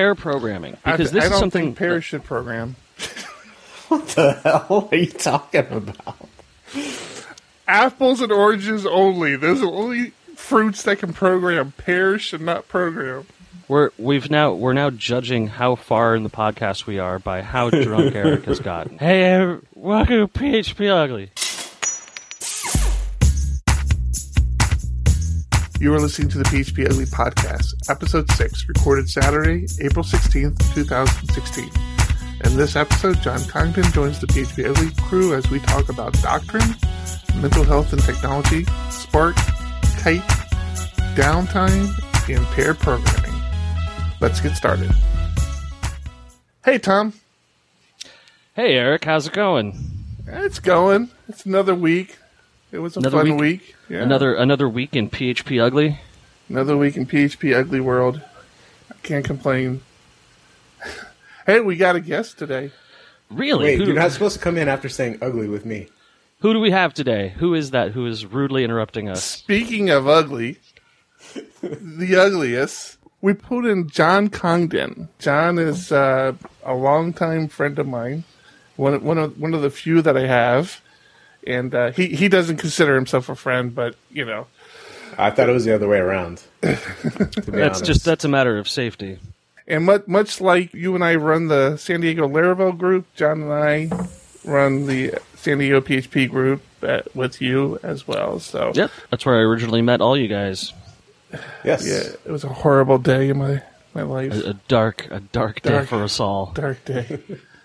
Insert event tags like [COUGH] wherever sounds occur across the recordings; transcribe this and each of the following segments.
pair programming I, because this I is don't something think Paris should program. [LAUGHS] What the hell are you talking about? Apples and oranges only. Those are only fruits that can program. Pears should not program. we're we've now we're now judging how far in the podcast we are by how drunk Eric has gotten. [LAUGHS] Hey, welcome to PHP Ugly. You are listening to the PHP Ugly Podcast, Episode 6, recorded Saturday, April 16th, 2016. In this episode, John Congdon joins the PHP Ugly crew as we talk about doctrine, mental health and technology, Spark, Kite, downtime, and pair programming. Let's get started. Hey, Tom. Hey, Eric, how's it going? It's going. It's another week. It was a Another fun week? week. Yeah. Another another week in PHP Ugly. Another week in PHP Ugly World. I can't complain. [LAUGHS] hey, we got a guest today. Really? Wait, who, you're not supposed to come in after saying ugly with me. who do we have today? Who is that? Who is rudely interrupting us? Speaking of ugly, the ugliest, we put in John Congdon. John is uh, a longtime friend of mine, one one of one of the few that I have, and uh, he he doesn't consider himself a friend, but you know, I thought it was the other way around. [LAUGHS] That's honest. just that's a matter of safety. and much much like you and I run the San Diego Laravel group, John and I run the San Diego PHP group uh, with you as well. So Yep, that's where I originally met all you guys. yes. yeah, it was a horrible day in my my life. A, a dark, a dark day for us all. Dark day.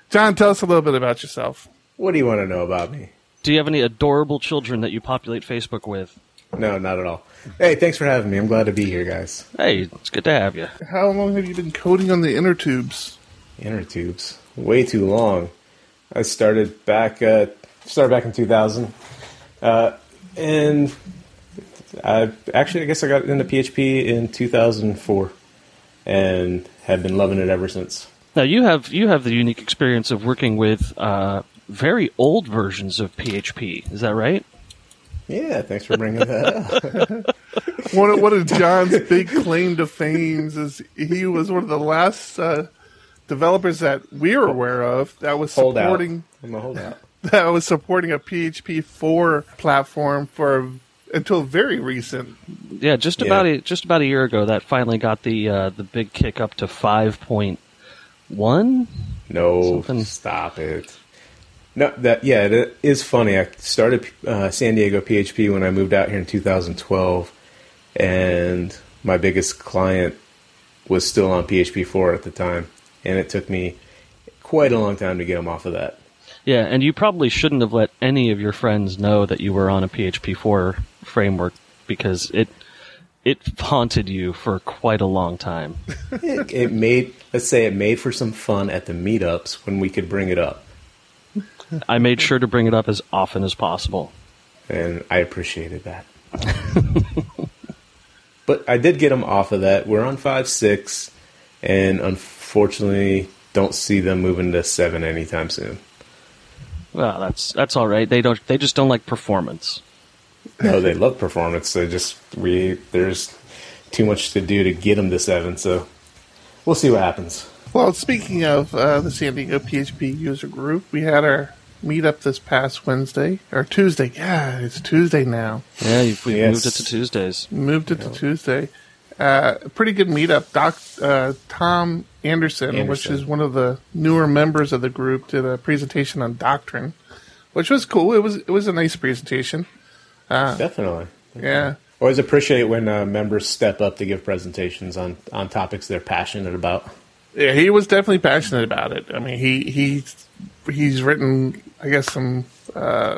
John, tell us a little bit about yourself. What do you want to know about me? Do you have any adorable children that you populate Facebook with? No, not at all. Hey, thanks for having me. I'm glad to be here, guys. Hey, it's good to have you. How long have you been coding on the inner tubes? Inner tubes, way too long. I started back. Uh, started back in 2000, uh, and I actually, I guess I got into PHP in 2004, and have been loving it ever since. Now you have you have the unique experience of working with uh, very old versions of PHP. Is that right? Yeah, thanks for bringing that up. [LAUGHS] One of, one of John's big claim to fame is he was one of the last uh, developers that we're aware of that was Hold out. supporting I'm a holdout. [LAUGHS] that was supporting a PHP four platform for until very recent. Yeah, just Yeah. about a, just about a year ago, that finally got the uh, the big kick up to five point one. No, Something- stop it. No, that yeah, it is funny. I started uh, San Diego PHP when I moved out here in 2012, and my biggest client was still on PHP 4 at the time, and it took me quite a long time to get them off of that. Yeah, and you probably shouldn't have let any of your friends know that you were on a PHP four framework because it it haunted you for quite a long time. [LAUGHS] It, it made, let's say, it made for some fun at the meetups when we could bring it up, I made sure to bring it up as often as possible. and I appreciated that. but I did get them off of that. We're on five six, and unfortunately, don't see them moving to seven anytime soon. Well, that's that's all right. They don't. They just don't like performance. No, they love performance. They just we there's too much to do to get them to seven. So we'll see what happens. Well, speaking of uh, the San Diego PHP user group, we had our meetup this past Wednesday or Tuesday. Yeah, it's Tuesday now. Yeah, you've, we've Yes. moved it to Tuesdays. Moved it to Tuesday. Uh, pretty good meetup. Doc uh, Tom Anderson, which is one of the newer members of the group, did a presentation on doctrine, which was cool. It was it was a nice presentation. Definitely. Yeah, Always appreciate when uh, members step up to give presentations on on topics they're passionate about. Yeah, he was definitely passionate about it. I mean, he he he's written, I guess, some uh,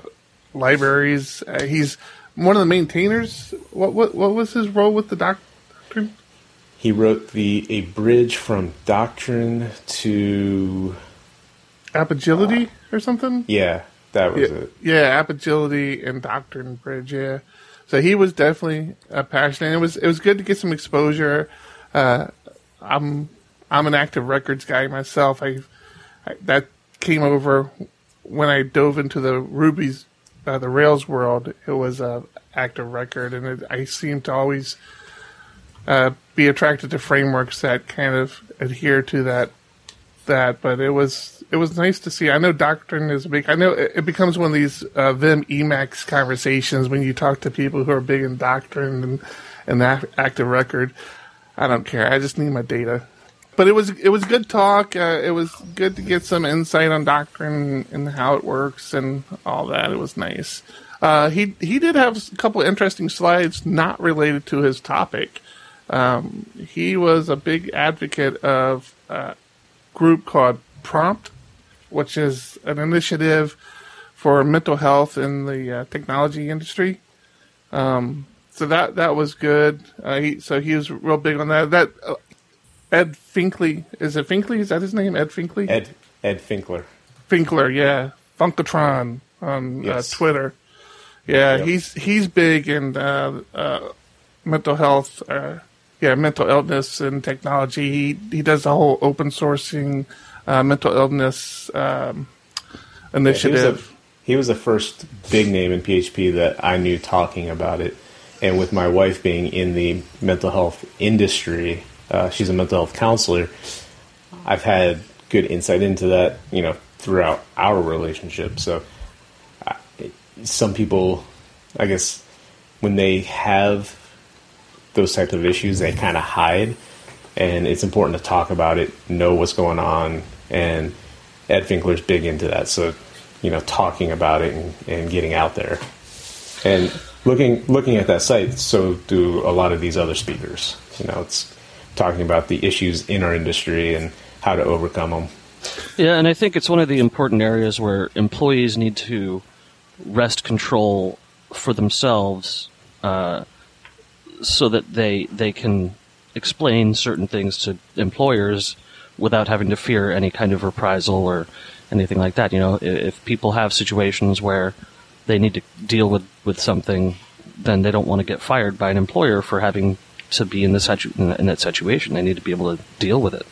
libraries. Uh, he's one of the maintainers. What what what was his role with the doctrine? He wrote the a bridge from doctrine to Apigility or something. yeah, that was yeah, it. yeah, Apigility and Doctrine Bridge. Yeah, so he was definitely uh, passionate. It was it was good to get some exposure. Uh, I'm I'm an active records guy myself. I, I that came over when I dove into the Ruby's uh, the Rails world. It was a active record, and it, I seem to always uh, be attracted to frameworks that kind of adhere to that that. But it was it was nice to see. I know Doctrine is big. I know it, it becomes one of these uh, Vim Emacs conversations when you talk to people who are big in Doctrine and and active record. I don't care. I just need my data. But it was it was good talk. Uh, it was good to get some insight on Doctrine and how it works and all that. It was nice. Uh, he he did have a couple interesting slides not related to his topic. Um, he was a big advocate of a group called Prompt, which is an initiative for mental health in the uh, technology industry. Um, so that that was good. Uh, he, so he was real big on that. That uh, Ed Finkley is it Finkley? Is that his name? Ed Finkley. Ed Ed Finkler. Finkler, yeah, Funkatron on Yes. uh, Twitter. Yeah, Yep. he's he's big in uh, uh, mental health. Uh, yeah, mental illness and technology. He he does the whole open sourcing uh, mental illness um, Yeah, initiative. the, he was the first big name in PHP that I knew talking about it. And with my wife being in the mental health industry, uh, she's a mental health counselor. I've had good insight into that, you know, throughout our relationship. So, I, some people, I guess, when they have those types of issues, they kind of hide, and it's important to talk about it, know what's going on, and Ed Finkler's big into that. So, you know, talking about it and, and getting out there, and looking looking at that site. So do a lot of these other speakers. You know, it's talking about the issues in our industry and how to overcome them. Yeah, and I think it's one of the important areas where employees need to wrest control for themselves, uh, so that they they can explain certain things to employers without having to fear any kind of reprisal or anything like that. You know, if people have situations where they need to deal with with something, then they don't want to get fired by an employer for having to be in situ- in that- in that situation. They need to be able to deal with it.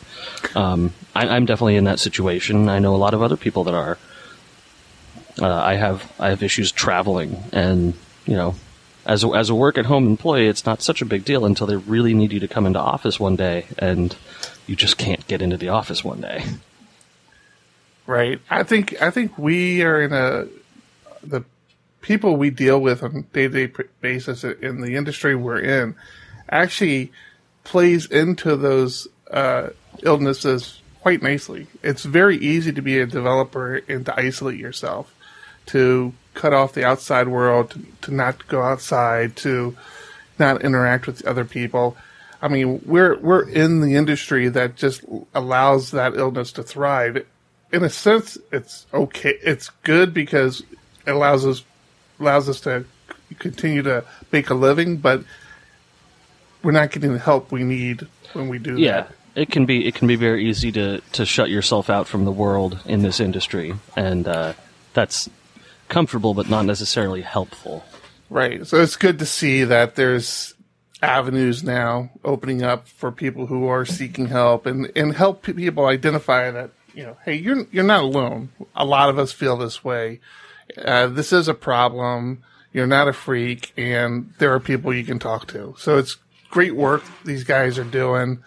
Um, I, I'm definitely in that situation. I know a lot of other people that are. Uh, I have I have issues traveling, and you know, as a, as a work at home employee, it's not such a big deal until they really need you to come into office one day, and you just can't get into the office one day. Right. I think I think we are in a the people we deal with on a day to day basis in the industry we're in actually plays into those uh, illnesses quite nicely. It's very easy to be a developer and to isolate yourself, to cut off the outside world, to, to not go outside, to not interact with other people. I mean, we're we're in the industry that just allows that illness to thrive. In a sense, it's okay. It's good because it allows us allows us to continue to make a living, but we're not getting the help we need when we do Yeah, that. it can be it can be very easy to to shut yourself out from the world in this industry, and uh, that's comfortable but not necessarily helpful. Right. So it's good to see that there's avenues now opening up for people who are seeking help and, and help people identify that, you know, hey, you're, you're not alone. A lot of us feel this way. Uh, this is a problem. You're not a freak and there are people you can talk to. So it's great work these guys are doing.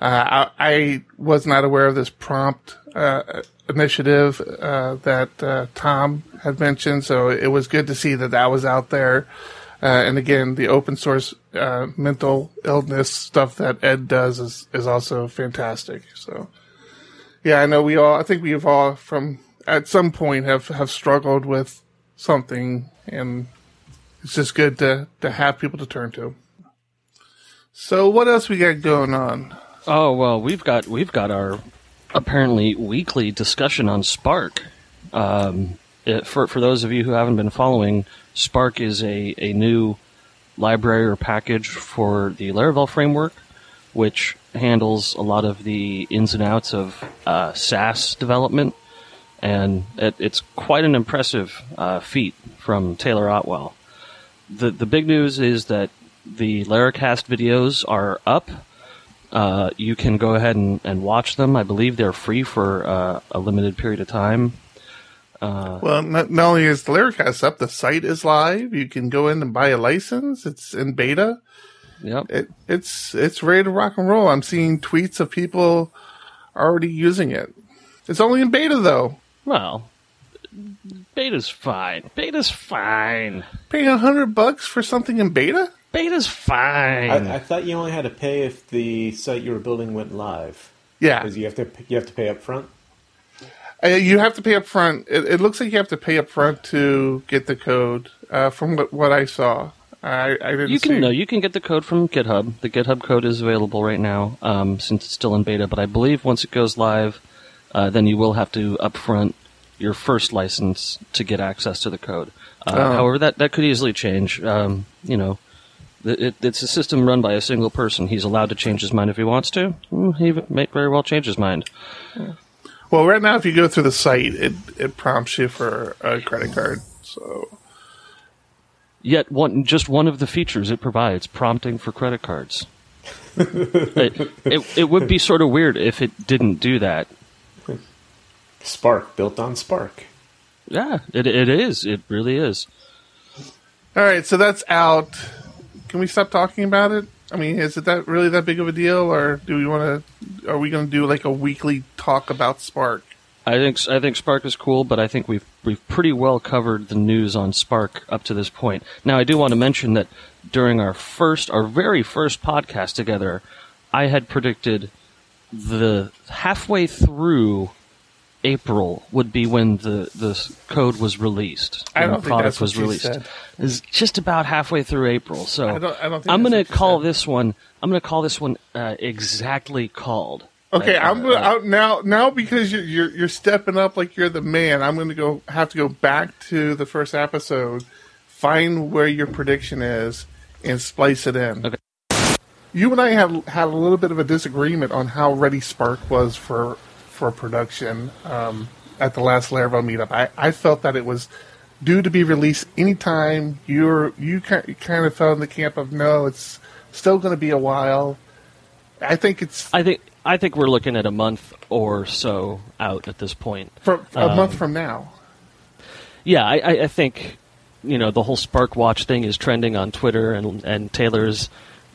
Uh, I, I was not aware of this prompt uh, initiative uh, that uh, Tom had mentioned, so it was good to see that that was out there. Uh, and again, the open source uh, mental illness stuff that Ed does is, is also fantastic. So, yeah, I know we all. I think we've all, from at some point, have have struggled with something, and it's just good to to have people to turn to. So, what else we got going on? Oh well, we've got we've got our apparently weekly discussion on Spark. Um, it, for for those of you who haven't been following, Spark is a a new library or package for the Laravel framework, which handles a lot of the ins and outs of uh, SaaS development, and it, it's quite an impressive uh, feat from Taylor Otwell. The the big news is that the Laracast videos are up. Uh, you can go ahead and, and watch them. I believe they're free for uh, a limited period of time. Well, not, not only is the Laracast up, the site is live. You can go in and buy a license. It's in beta. Yep. it, it's it's ready to rock and roll. I'm seeing tweets of people already using it. It's only in beta though. Well, beta's fine. Beta's fine. Paying a hundred bucks for something in beta? Beta's fine. I, I thought you only had to pay if the site you were building went live. Yeah, Because you have to you have to pay up front. Uh, you have to pay up front. It, it looks like you have to pay up front to get the code. Uh, from what, what I saw, I, I didn't. you see. can no, you can get the code from GitHub. The GitHub code is available right now, um, since it's still in beta. But I believe once it goes live, uh, then you will have to upfront your first license to get access to the code. Uh, Oh. However, that that could easily change. Um, you know, it, it, it's a system run by a single person. He's allowed to change his mind if he wants to. Mm, He may very well change his mind. Well, right now, if you go through the site, it it prompts you for a credit card. So Yet one just one of the features it provides, prompting for credit cards. [LAUGHS] it, it, it would be sort of weird if it didn't do that. Spark built on Spark. Yeah, it it is. It really is. All right, so that's out. Can we stop talking about it? I mean, is it that really that big of a deal, or do we want to? Are we going to do like a weekly talk about Spark? I think I think Spark is cool, but I think we've we've pretty well covered the news on Spark up to this point. Now, I do want to mention that during our first, our very first podcast together, I had predicted the halfway through April would be when the the code was released. I don't the think that's what was you released. said. It's just about halfway through April. So I don't- I don't think I'm going to call this one. I'm going to call this one uh, exactly called. Okay, Uh, I'm gonna uh, now. Now because you're, you're you're stepping up like you're the man. I'm going to go have to go back to the first episode, find where your prediction is, and splice it in. Okay. You and I had had a little bit of a disagreement on how ready Spark was for for production um, at the last Laravel meetup. I, I felt that it was due to be released anytime. You're you kind of fell in the camp of no, it's still going to be a while. I think it's I think I think we're looking at a month or so out at this point. for a Um, month from now. Yeah, I, I, think you know the whole Spark Watch thing is trending on Twitter, and and Taylor's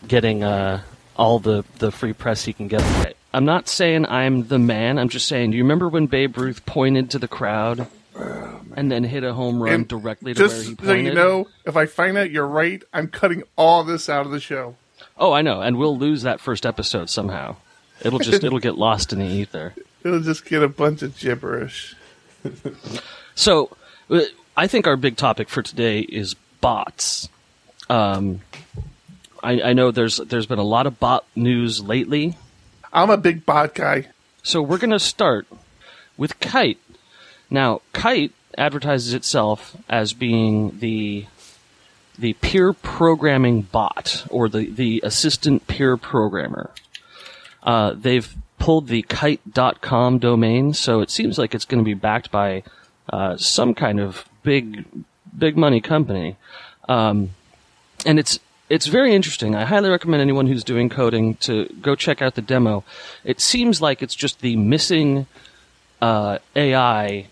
getting uh, all the the free press he can get. I'm not saying I'm the man. I'm just saying. Do you remember when Babe Ruth pointed to the crowd and then hit a home run And directly to where he Just pointed? so you know, if I find out you're right, I'm cutting all this out of the show. Oh, I know, and we'll lose that first episode somehow. It'll just [LAUGHS] it'll get lost in the ether. It'll just get a bunch of gibberish. [LAUGHS] So, uh, I think our big topic for today is bots. Um, I, I know there's there's been a lot of bot news lately, I'm a big bot guy. so we're going to start with Kite. Now, Kite advertises itself as being the the pair programming bot or the, the assistant peer programmer. Uh, they've pulled the kite.com domain, so it seems like it's going to be backed by uh, some kind of big big money company. Um, and it's it's very interesting. I highly recommend anyone who's doing coding to go check out the demo. It seems like it's just the missing uh, AI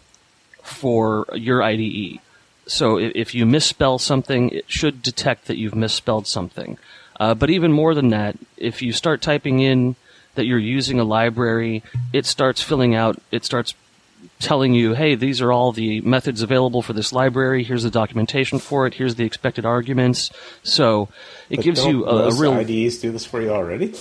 for your IDE. So if, if you misspell something, it should detect that you've misspelled something. Uh, but even more than that, if you start typing in that you're using a library, it starts filling out, it starts telling you, hey, these are all the methods available for this library. Here's the documentation for it. Here's the expected arguments. So it But gives you a, a real. IDEs do this for you already.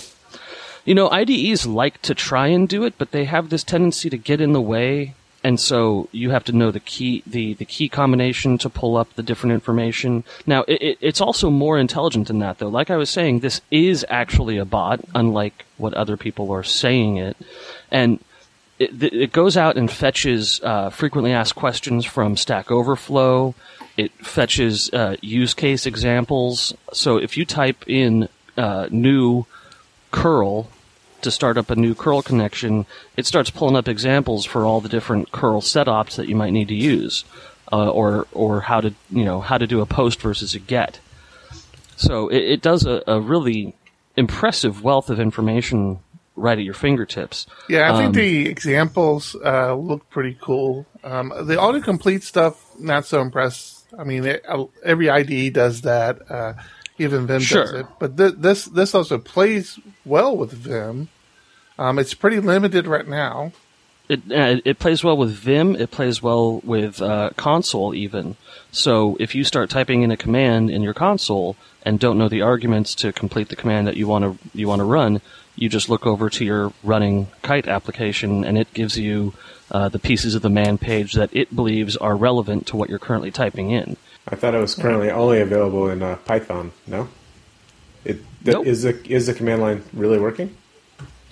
You know, IDEs like to try and do it, but they have this tendency to get in the way, and so you have to know the key, the, the key combination to pull up the different information. Now, it, it, it's also more intelligent than that, though. Like I was saying, this is actually a bot, unlike what other people are saying it, and it, it goes out and fetches uh, frequently asked questions from Stack Overflow. It fetches uh, use case examples. So if you type in uh, new curl to start up a new curl connection, it starts pulling up examples for all the different curl setups that you might need to use, uh, or or how to you know how to do a post versus a get. So it, it does a, a really impressive wealth of information right at your fingertips. Yeah, I think Um, the examples uh, look pretty cool. Um, the autocomplete stuff, not so impressed. I mean, it, uh, every IDE does that. Uh, even Vim does it. But th- this this also plays well with Vim. Um, it's pretty limited right now. It uh, it plays well with Vim. It plays well with uh, console even. So if you start typing in a command in your console and don't know the arguments to complete the command that you want to you want to run, you just look over to your running Kite application and it gives you uh, the pieces of the man page that it believes are relevant to what you're currently typing in. I thought it was currently only available in uh, Python. No, it th- Nope. is the is the command line really working?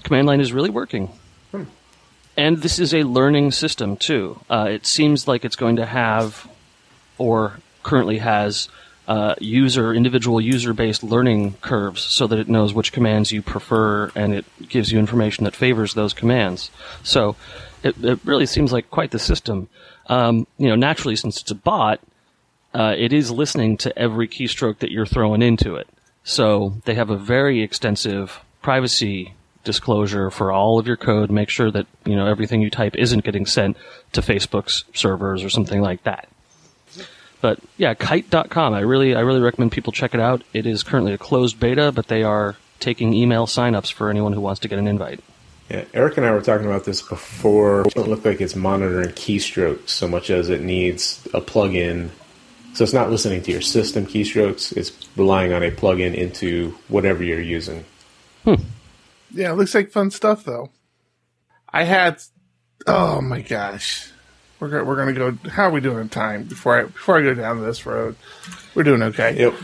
command line is really working. Hmm. And this is a learning system too. Uh, it seems like it's going to have, or currently has, uh, user individual user based learning curves, so that it knows which commands you prefer, and it gives you information that favors those commands. So, it, it really seems like quite the system. Um, you know, naturally, since it's a bot, uh, it is listening to every keystroke that you're throwing into it. So they have a very extensive privacy disclosure for all of your code. Make sure that you know everything you type isn't getting sent to Facebook's servers or something like that. But yeah, kite.com. I really, I really recommend people check it out. It is currently a closed beta, but they are taking email signups for anyone who wants to get an invite. Yeah, Eric and I were talking about this before. It doesn't look like it's monitoring keystrokes so much as it needs a plug-in. So it's not listening to your system keystrokes. It's relying on a plug-in into whatever you're using. Hmm. Yeah, it looks like fun stuff though. I had, oh my gosh, we're gonna, we're gonna go. How are we doing in time before I before I go down this road? We're doing okay. Yep.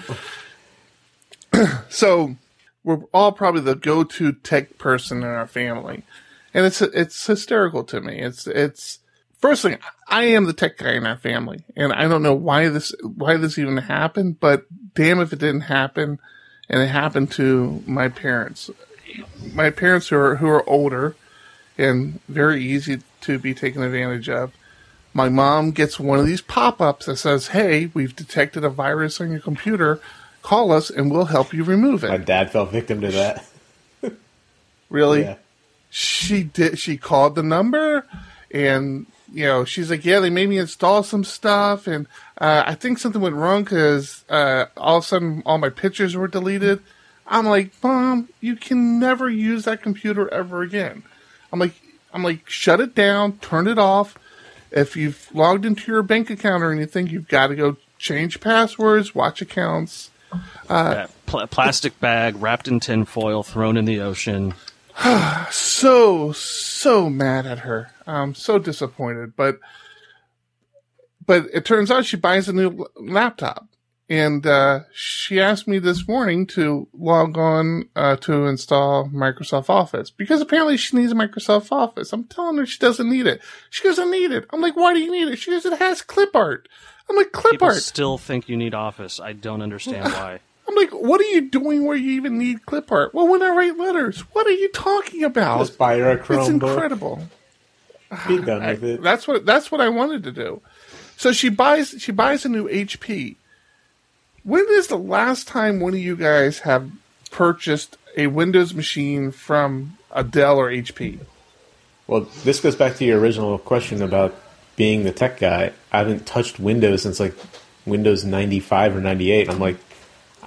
So we're all probably the go-to tech person in our family, and it's it's hysterical to me. It's it's first thing I am the tech guy in our family, and I don't know why this why this even happened, but damn if it didn't happen, and it happened to my parents. My parents who are who are older and very easy to be taken advantage of. My mom gets one of these pop-ups that says, "Hey, we've detected a virus on your computer. Call us and we'll help you remove it." My dad fell victim to that. [LAUGHS] Really? Yeah. She did. She called the number, and you know, she's like, "Yeah, they made me install some stuff, and uh, I think something went wrong because uh, all of a sudden all my pictures were deleted." I'm like, "Mom, you can never use that computer ever again." I'm like, "I'm like, shut it down, turn it off. If you've logged into your bank account or anything, you've got to go change passwords, watch accounts." Uh, that pl- plastic bag wrapped in tinfoil, thrown in the ocean. [SIGHS] so so mad at her. I'm so disappointed, but but it turns out she buys a new laptop, and uh, she asked me this morning to log on uh, to install Microsoft Office because apparently she needs Microsoft Office. I'm telling her she doesn't need it. She doesn't need it. I'm like, why do you need it? She goes, it has clip art. I'm like, clip People art. still think you need Office. I don't understand why. [LAUGHS] I'm like, what are you doing where you even need clip art? Well, when I write letters, what are you talking about? Just buy her a it's Chromebook. incredible. Be done [SIGHS] with it. that's what that's what I wanted to do. So she buys she buys a new HP. When is the last time one of you guys have purchased a Windows machine from a Dell or HP? Well, this goes back to your original question about being the tech guy. I haven't touched Windows since like Windows 95 or 98. I'm like,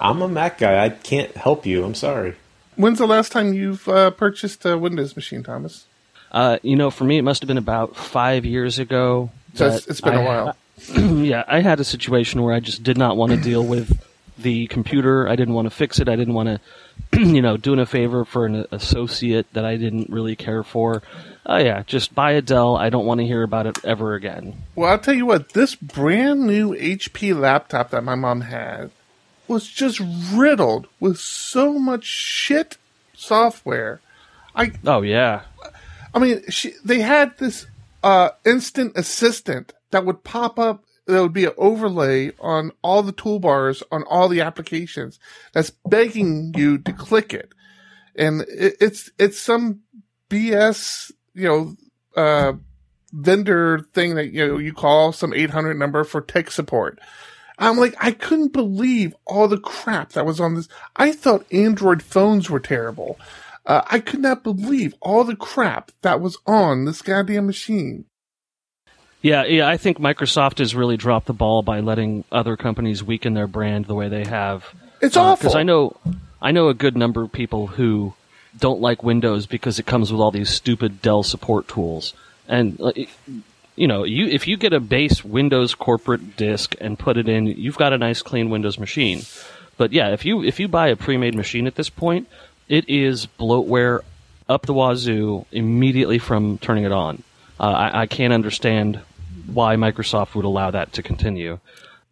I'm a Mac guy. I can't help you. I'm sorry. When's the last time you've uh, purchased a Windows machine, Thomas? Uh, you know, for me, it must have been about five years ago. So it's, it's been a I- while. [CLEARS THROAT] yeah, I had a situation where I just did not want to deal with the computer. I didn't want to fix it. I didn't want [CLEARS THROAT] to, you know, doing a favor for an associate that I didn't really care for. Oh yeah, just buy a Dell. I don't want to hear about it ever again. Well, I'll tell you what, this brand new HP laptop that my mom had was just riddled with so much shit software. I Oh yeah, I mean, she, they had this uh, instant assistant that would pop up. There would be an overlay on all the toolbars on all the applications that's begging you to click it, and it, it's it's some BS you know uh, vendor thing that you know you call some eight hundred number for tech support. I'm like, I couldn't believe all the crap that was on this. I thought Android phones were terrible. Uh, I could not believe all the crap that was on this goddamn machine. Yeah, yeah. I think Microsoft has really dropped the ball by letting other companies weaken their brand the way they have. It's uh, awful. Because I know, I know a good number of people who don't like Windows because it comes with all these stupid Dell support tools. And you know, you if you get a base Windows corporate disk and put it in, you've got a nice clean Windows machine. But yeah, if you if you buy a pre-made machine at this point, it is bloatware up the wazoo immediately from turning it on. Uh, I, I can't understand why Microsoft would allow that to continue.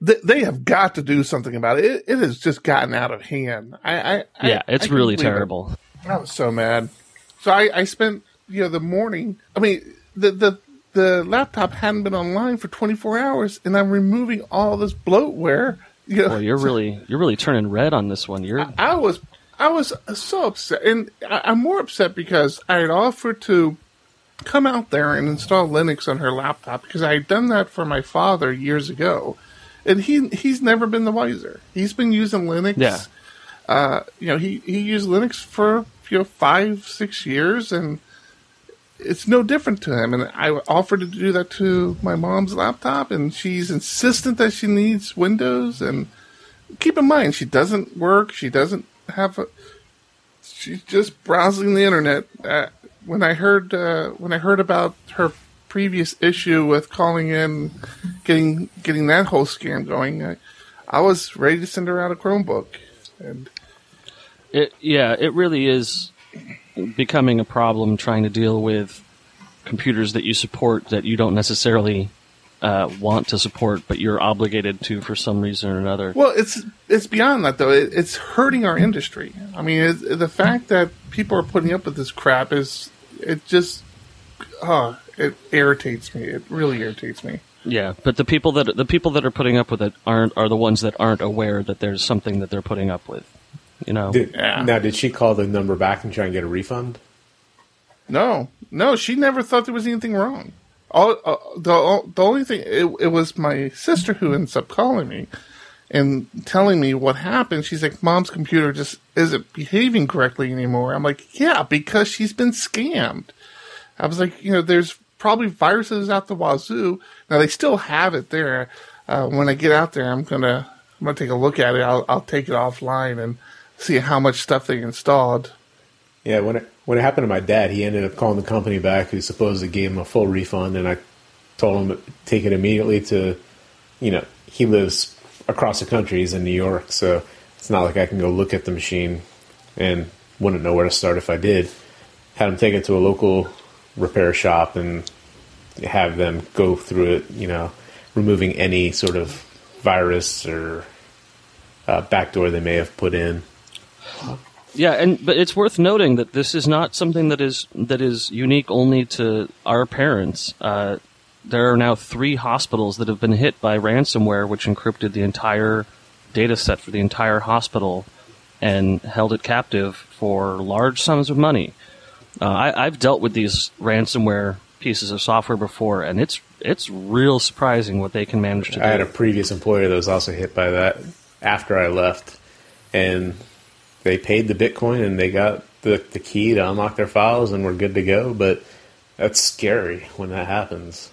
They, they have got to do something about it. It, it has just gotten out of hand. I, I Yeah, it's I really believe it. terrible. I was so mad. So I, I spent you know the morning. I mean the the the laptop hadn't been online for 24 hours, and I'm removing all this bloatware. You know, Well, you're [LAUGHS] really you're really turning red on this one. You're I was I was so upset, and I, I'm more upset because I had offered to come out there and install Linux on her laptop because I had done that for my father years ago, and he he's never been the wiser. He's been using Linux. Yeah. Uh, you know, he he used Linux for you know five six years, and it's no different to him. And I offered to do that to my mom's laptop, and she's insistent that she needs Windows. And keep in mind, she doesn't work. She doesn't have a. She's just browsing the internet. Uh, when I heard uh, when I heard about her previous issue with calling in, getting getting that whole scam going, I, I was ready to send her out a Chromebook. And It yeah, it really is becoming a problem trying to deal with computers that you support that you don't necessarily uh, want to support, but you're obligated to for some reason or another. Well, it's it's beyond that though. It, it's hurting our industry. I mean, the fact that people are putting up with this crap is it just oh, it irritates me. It really irritates me. Yeah, but the people that the people that are putting up with it aren't are the ones that aren't aware that there's something that they're putting up with. You know. Did, Yeah. Now, did she call the number back and try and get a refund? No, no, she never thought there was anything wrong. All uh, the the only thing it, it was my sister who ends up calling me and telling me what happened. She's like, "Mom's computer just isn't behaving correctly anymore." I'm like, "Yeah, because she's been scammed." I was like, "You know, there's probably viruses out the wazoo. Now they still have it there. Uh, when I get out there, I'm gonna I'm gonna take a look at it. I'll I'll take it offline and see how much stuff they installed." Yeah, when it when it happened to my dad, he ended up calling the company back, who supposedly gave him a full refund, and I told him to take it immediately to, you know, he lives across the country. He's in New York, so it's not like I can go look at the machine, and wouldn't know where to start if I did. Had him take it to a local repair shop and have them go through it, you know, removing any sort of virus or uh, backdoor they may have put in. Yeah, and but it's worth noting that this is not something that is that is unique only to our parents. Uh, there are now three hospitals that have been hit by ransomware, which encrypted the entire data set for the entire hospital and held it captive for large sums of money. Uh, I, I've dealt with these ransomware pieces of software before, and it's it's real surprising what they can manage to do. I had a previous employer that was also hit by that after I left, and they paid the Bitcoin and they got the, the key to unlock their files and we're good to go. But that's scary when that happens.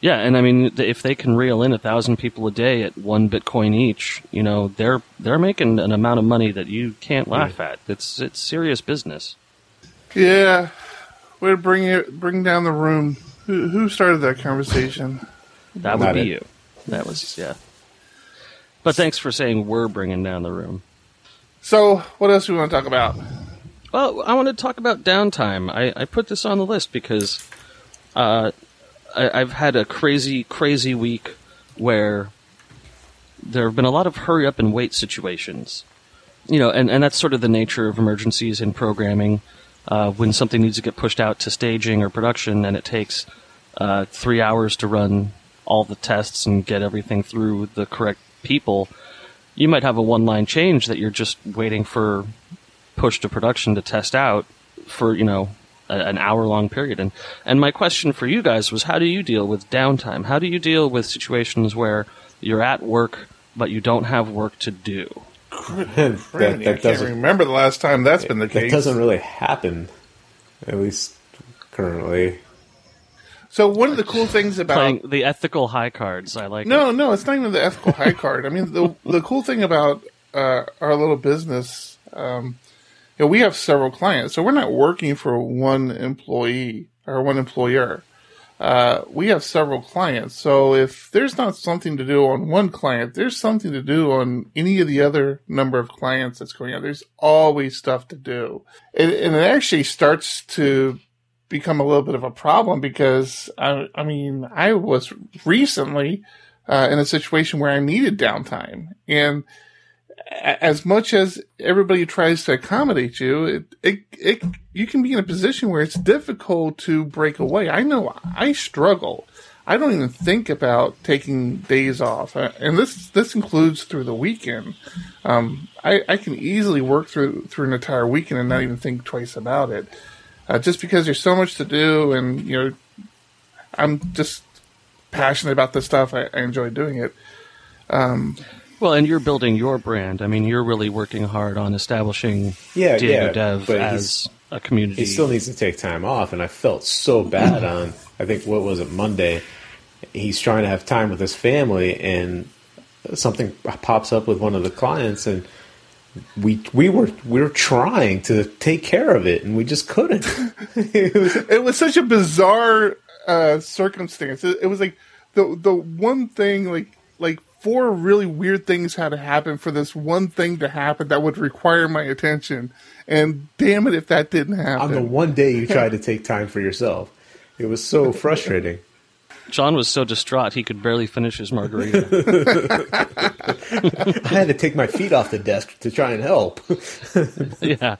Yeah, and I mean, if they can reel in a thousand people a day at one Bitcoin each, you know, they're they're making an amount of money that you can't laugh at. It's it's serious business. Yeah, way to bring it bring down the room. Who, who started that conversation? [LAUGHS] That would Not be it. you. That was yeah. But thanks for saying we're bringing down the room. So, what else do we want to talk about? Well, I want to talk about downtime. I, I put this on the list because uh, I, I've had a crazy, crazy week where there have been a lot of hurry up and wait situations. You know, and, and that's sort of the nature of emergencies in programming. Uh, when something needs to get pushed out to staging or production and it takes uh, three hours to run all the tests and get everything through the correct people, you might have a one line change that you're just waiting for push to production to test out for you know a, an hour long period and and my question for you guys was how do you deal with downtime how do you deal with situations where you're at work but you don't have work to do that, Randy, I can't doesn't remember the last time that's been the case. that case. doesn't really happen, at least currently. So, one of the cool things about playing the ethical high cards i like no, it. no, it's not even the ethical high card. I mean, the the cool thing about uh, our little business, um, you know, we have several clients, so we're not working for one employee or one employer. Uh, we have several clients, so if there's not something to do on one client, there's something to do on any of the other number of clients that's going on. There's always stuff to do, and, and it actually starts to become a little bit of a problem because I, I mean, I was recently uh, in a situation where I needed downtime, and as much as everybody tries to accommodate you, it, it, it, you can be in a position where it's difficult to break away. I know I struggle. I don't even think about taking days off, uh, and this this includes through the weekend. Um, I, I can easily work through through an entire weekend and not even think twice about it uh, just because there's so much to do, and you know, I'm just passionate about this stuff. I, I enjoy doing it. Um, well, and you're building your brand. I mean, you're really working hard on establishing yeah, Diego yeah, Dev as a community. He still needs to take time off, and I felt so bad on. I think what was it Monday? He's trying to have time with his family, and something pops up with one of the clients, and we we were we were trying to take care of it and we just couldn't. it, was, [LAUGHS] it was such a bizarre uh, circumstance. It, it, was like the the one thing like like four really weird things had to happen for this one thing to happen that would require my attention. And damn it if that didn't happen. On the one day you tried to [LAUGHS] take time for yourself. It was so frustrating. John was so distraught he could barely finish his margarita. [LAUGHS] I had to take my feet off the desk to try and help. [LAUGHS] yeah.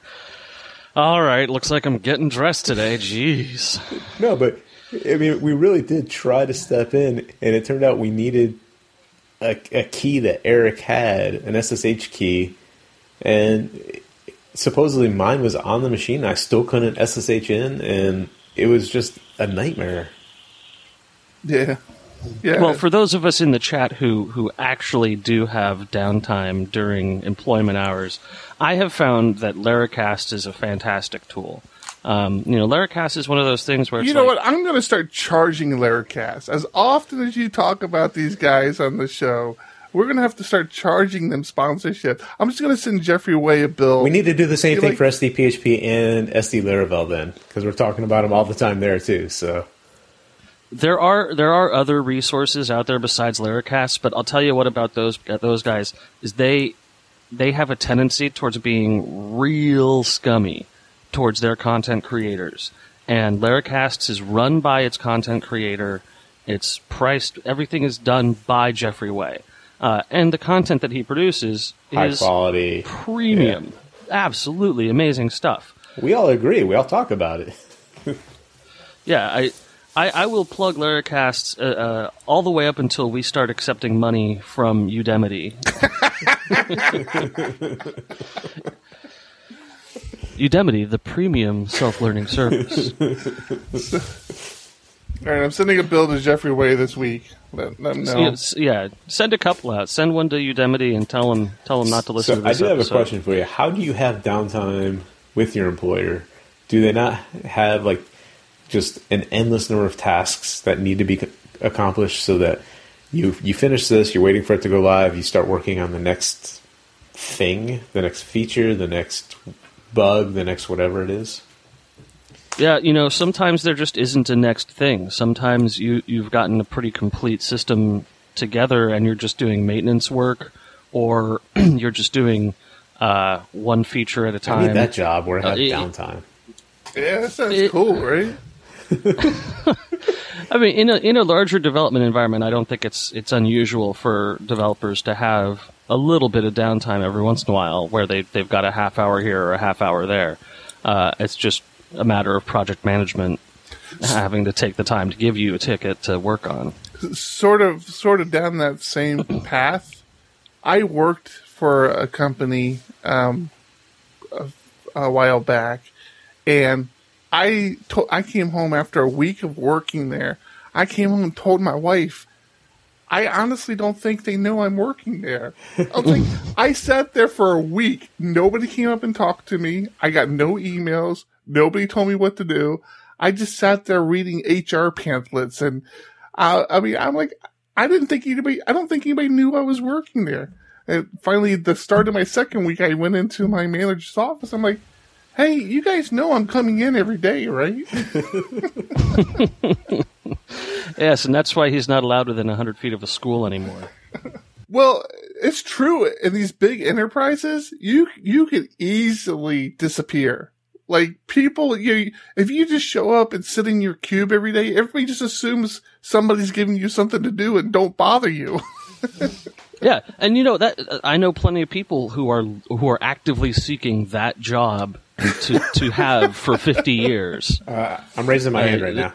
All right, looks like I'm getting dressed today. Jeez. No, but I mean, we really did try to step in, and it turned out we needed a, a key that Eric had, an SSH key, and supposedly mine was on the machine. I still couldn't SSH in, and it was just a nightmare. Yeah. Yeah. Well, for those of us in the chat who, who actually do have downtime during employment hours, I have found that Laracast is a fantastic tool. Um, you know, Laracast is one of those things where you know like, what? I'm going to start charging Laracast as often as you talk about these guys on the show. We're going to have to start charging them sponsorship. I'm just going to send Jeffrey Way a bill. We need to do the same thing like, for SDPHP and SD Laravel then, because we're talking about them all the time there too. So there are there are other resources out there besides Laracast, but I'll tell you what about those those guys is they they have a tendency towards being real scummy towards their content creators. And Laracast is run by its content creator. It's priced. Everything is done by Jeffrey Way, uh, and the content that he produces high is quality, premium, yeah. absolutely amazing stuff. We all agree. We all talk about it. [LAUGHS] yeah, I I, I will plug Laracast uh, uh, all the way up until we start accepting money from Udemy. [LAUGHS] [LAUGHS] Udemy, the premium self-learning service. [LAUGHS] All right, I'm sending a bill to Jeffrey Way this week. Let, let him know. Yeah, send a couple out. Send one to Udemy and tell them tell them not to listen so to this. I do episode. have a question for you. How do you have downtime with your employer? Do they not have like just an endless number of tasks that need to be accomplished so that you you finish this, you're waiting for it to go live, you start working on the next thing, the next feature, the next bug, the next whatever it is. Yeah, you know, sometimes there just isn't a next thing. Sometimes you you've gotten a pretty complete system together and you're just doing maintenance work or [CLEARS THROAT] you're just doing uh, one feature at a time. I need that job where I have uh, it, downtime. Yeah, that sounds it, cool, right? [LAUGHS] I mean, in a in a larger development environment, I don't think it's it's unusual for developers to have a little bit of downtime every once in a while, where they they've got a half hour here or a half hour there. Uh, it's just a matter of project management having to take the time to give you a ticket to work on. Sort of, sort of down that same [COUGHS] path. I worked for a company um, a, a while back, and I to- I came home after a week of working there. I came home and told my wife, I honestly don't think they know I'm working there. I like, I sat there for a week. Nobody came up and talked to me. I got no emails. Nobody told me what to do. I just sat there reading HR pamphlets, and uh, I mean, I'm like, I didn't think anybody. I don't think anybody knew I was working there. And finally, the start of my second week, I went into my manager's office. I'm like, "Hey, you guys know I'm coming in every day, right?" [LAUGHS] [LAUGHS] [LAUGHS] Yes, and that's why he's not allowed within 100 feet of a school anymore. [LAUGHS] Well, it's true. In these big enterprises, you you can easily disappear. Like people, you if you just show up and sit in your cube every day, everybody just assumes somebody's giving you something to do and don't bother you. [LAUGHS] Yeah, and you know that I know plenty of people who are who are actively seeking that job to to have for 50 years. Uh, I'm raising my Uh, hand right now.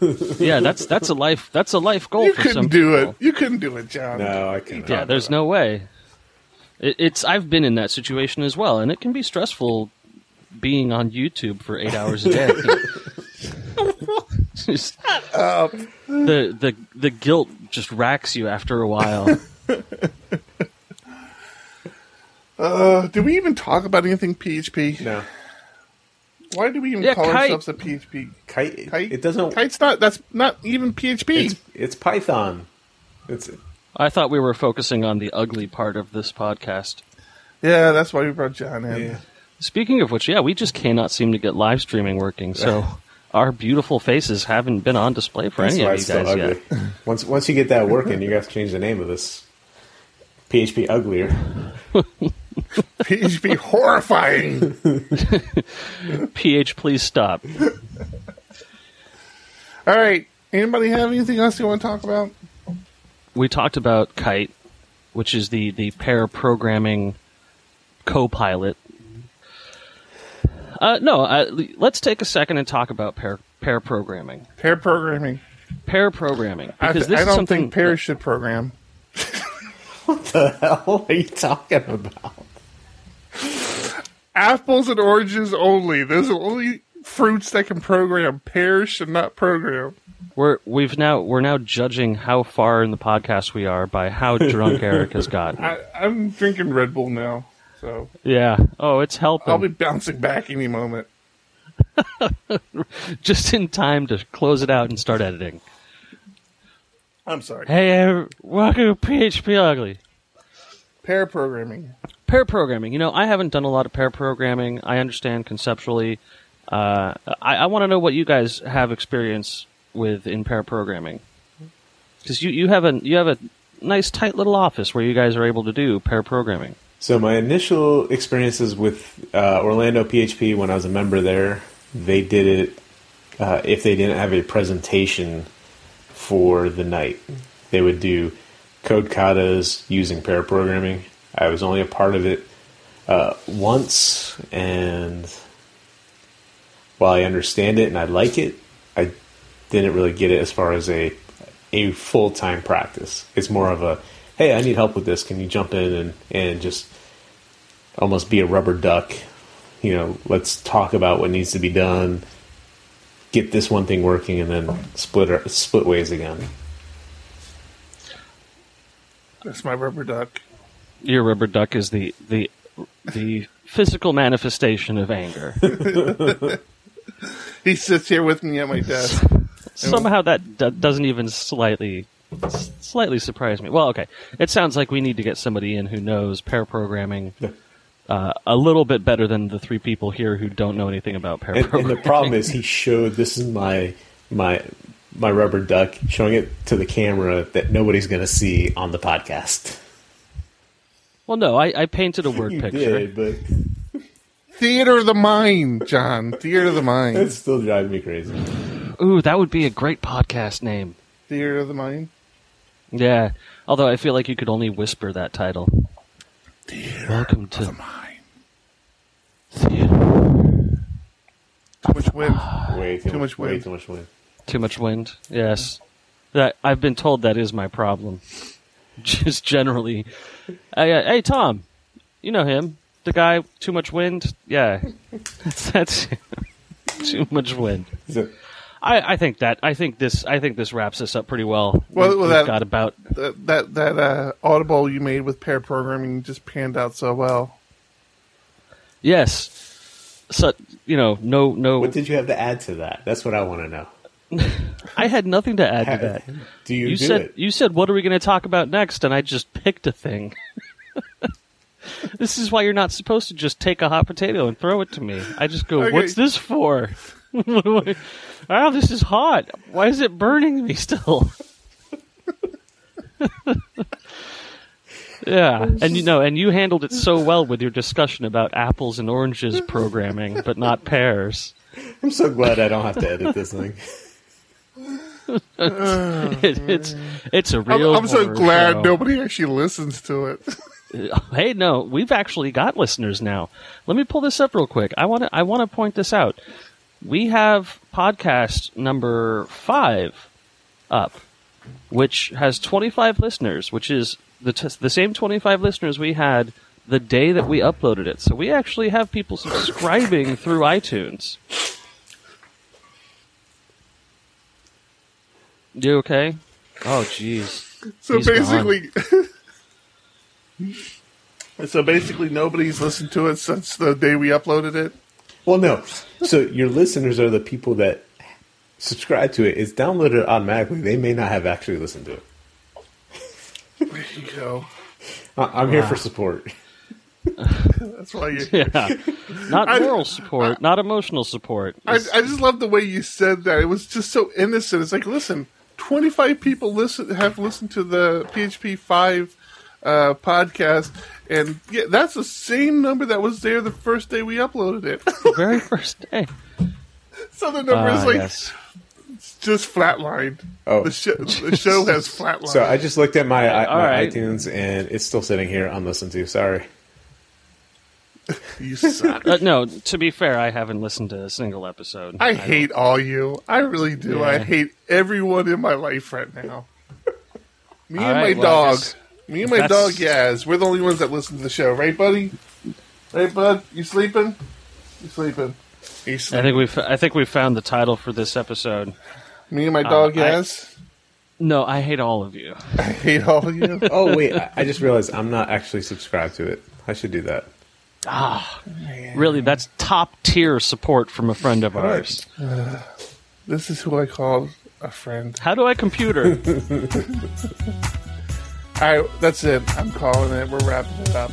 [LAUGHS] Yeah, that's that's a life that's a life goal you for couldn't some do people. it. You couldn't do it, John. No, I can't. Yeah, there's no way. It, it's I've been in that situation as well, and it can be stressful being on YouTube for eight hours a day. [LAUGHS] Just- the the the guilt just racks you after a while. [LAUGHS] Uh, did we even talk about anything PHP? No. Why do we even Yeah, call Kite. ourselves a PHP? Kite, Kite? It doesn't. Kite's not. That's not even PHP. It's, it's Python. It's I thought we were focusing on the ugly part of this podcast. yeah, that's why we brought John in. yeah. Speaking of which, yeah, we just cannot seem to get live streaming working. So [LAUGHS] our beautiful faces haven't been on display for That's any why of you still guys ugly. yet. once once you get that working, you have to change the name of this. PHP uglier. [LAUGHS] PHP horrifying. [LAUGHS] PH, please stop. All right. Anybody have anything else you want to talk about? we talked about Kite, which is the the pair programming co-pilot. Uh, no, uh, let's take a second and talk about pair pair programming. Pair programming. Pair programming I, th- this I don't something think pairs should program. The hell are you talking about? Apples and oranges only. Those are only fruits that can program. Pears should not program. we're we've now we're now judging how far in the podcast we are by how drunk [LAUGHS] Eric has gotten. I, I'm drinking Red Bull now, so Yeah. Oh, it's helping. I'll be bouncing back any moment. [LAUGHS] just in time to close it out and start editing. I'm sorry. Hey, uh, welcome to PHP Ugly. Pair programming. Pair programming. You know, I haven't done a lot of pair programming. I understand conceptually. Uh, I, I want to know what you guys have experience with in pair programming, because you, you have a you have a nice tight little office where you guys are able to do pair programming. So my initial experiences with uh, Orlando PHP when I was a member there, they did it uh, if they didn't have a presentation for the night. They would do code katas using pair programming. I was only a part of it uh, once, and while I understand it and I like it, I didn't really get it as far as a a full time practice. It's more of a hey, I need help with this. Can you jump in and, and just almost be a rubber duck? You know, let's talk about what needs to be done, get this one thing working, and then split our, split ways again. That's my rubber duck. Your rubber duck is the the the [LAUGHS] physical manifestation of anger. [LAUGHS] He sits here with me at my desk. Somehow that d- doesn't even slightly slightly surprise me. Well, okay, it sounds like we need to get somebody in who knows pair programming. Yeah. Uh, a little bit better than the three people here who don't know anything about pair And, and the problem is, he showed this is my my my rubber duck, showing it to the camera that nobody's going to see on the podcast. Well, no, I, I painted a [LAUGHS] word You picture. did, but [LAUGHS] Theater of the mind, John. Theater of the mind. it still drives me crazy. Ooh, that would be a great podcast name. Theater of the mind. Yeah, although I feel like you could only whisper that title. Welcome to Theater. Too much wind. Way too, Too much Way wind. too much wind. Too much wind. Yes, that I've been told that is my problem. [LAUGHS] Just generally, hey, uh, hey Tom, you know him, the guy. Too much wind. Yeah, that's, that's [LAUGHS] too much wind. I, I think that I think this I think this wraps us up pretty well. Well, We- well, we've that- got about That that, that uh, audible you made with pair programming just panned out so well. Yes. So you know, no, no. what did you have to add to that? That's what I want to know. [LAUGHS] I had nothing to add to that. Do you, You do said it? you said what are we going to talk about next, and I just picked a thing. [LAUGHS] This is why you're not supposed to just take a hot potato and throw it to me. I just go, Okay. "What's this for?" [LAUGHS] oh, this is hot. Why is it burning me still? Yeah, and you know, and you handled it so well with your discussion about apples and oranges [LAUGHS] programming, but not pears. I'm so glad I don't have to edit this thing. [LAUGHS] It, it's it's a I'm, real. I'm so glad show. nobody actually listens to it. [LAUGHS] Hey, no, we've actually got listeners now. Let me pull this up real quick. I want to I want to point this out. We have podcast number 5 up, which has 25 listeners, which is the t- the same 25 listeners we had the day that we uploaded it. So we actually have people subscribing through iTunes. You okay? Oh, jeez. So He's basically, [LAUGHS] so basically, nobody's listened to it since the day we uploaded it. Well, no. So your listeners are the people that subscribe to it. It's downloaded automatically. They may not have actually listened to it. There you go. I- I'm here for support. [LAUGHS] That's why you. Yeah. Not I- moral support, not emotional support. I, I just love the way you said that. It was just so innocent. It's like, listen, 25 people listen have listened to the PHP 5 uh, podcast, and yeah, that's the same number that was there the first day we uploaded it. the very first day. [LAUGHS] so the number is Ah, like yes. Just flatlined. Oh. The, sh- the show [LAUGHS] has flatlined. So I just looked at my, I, my right. iTunes and it's still sitting here unlistened to. Sorry. you suck. Uh, no, to be fair, I haven't listened to a single episode. I hate all you. I really do. I hate everyone in my life right now. [LAUGHS] Me All and right, my well, dog. guess- Me and my that's- dog, Yaz. We're the only ones that listen to the show, right, buddy? Right, bud? You sleeping? You sleeping? You I think we've I think we found the title for this episode. Me and my dog, Uh, I- No, I hate all of you. [LAUGHS] I hate all of you. Oh, wait. I, I just realized I'm not actually subscribed to it. I should do that. Ah Really, that's top tier support from a friend of right. ours. this is who I call a friend. How do I computer? [LAUGHS] [LAUGHS] All right, that's it. I'm calling it. We're wrapping it up.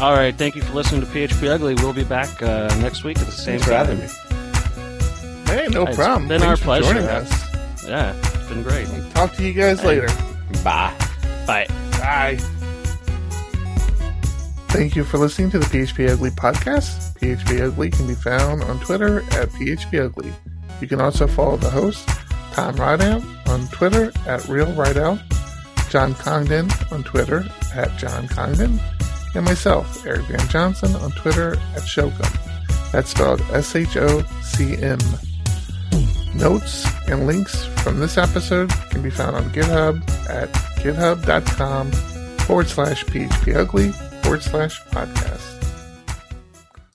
All right, thank you for listening to PHP Ugly. We'll be back uh, next week at the same Thanks for time. having me. Hey, no It's problem. been Thanks our for pleasure. joining us. Yeah, it's been great. Talk to you guys later. Bye. Bye. Bye. Thank you for listening to the PHP Ugly podcast. PHP Ugly can be found on Twitter at PHP Ugly. You can also follow the host, Tom Rideout, on Twitter at Real Rideout, John Congdon on Twitter at John Congdon, and myself, Eric Van Johnson, on Twitter at Shocum. That's spelled S H O C M. Notes and links from this episode can be found on GitHub at github.com forward slash phpugly forward slash podcast.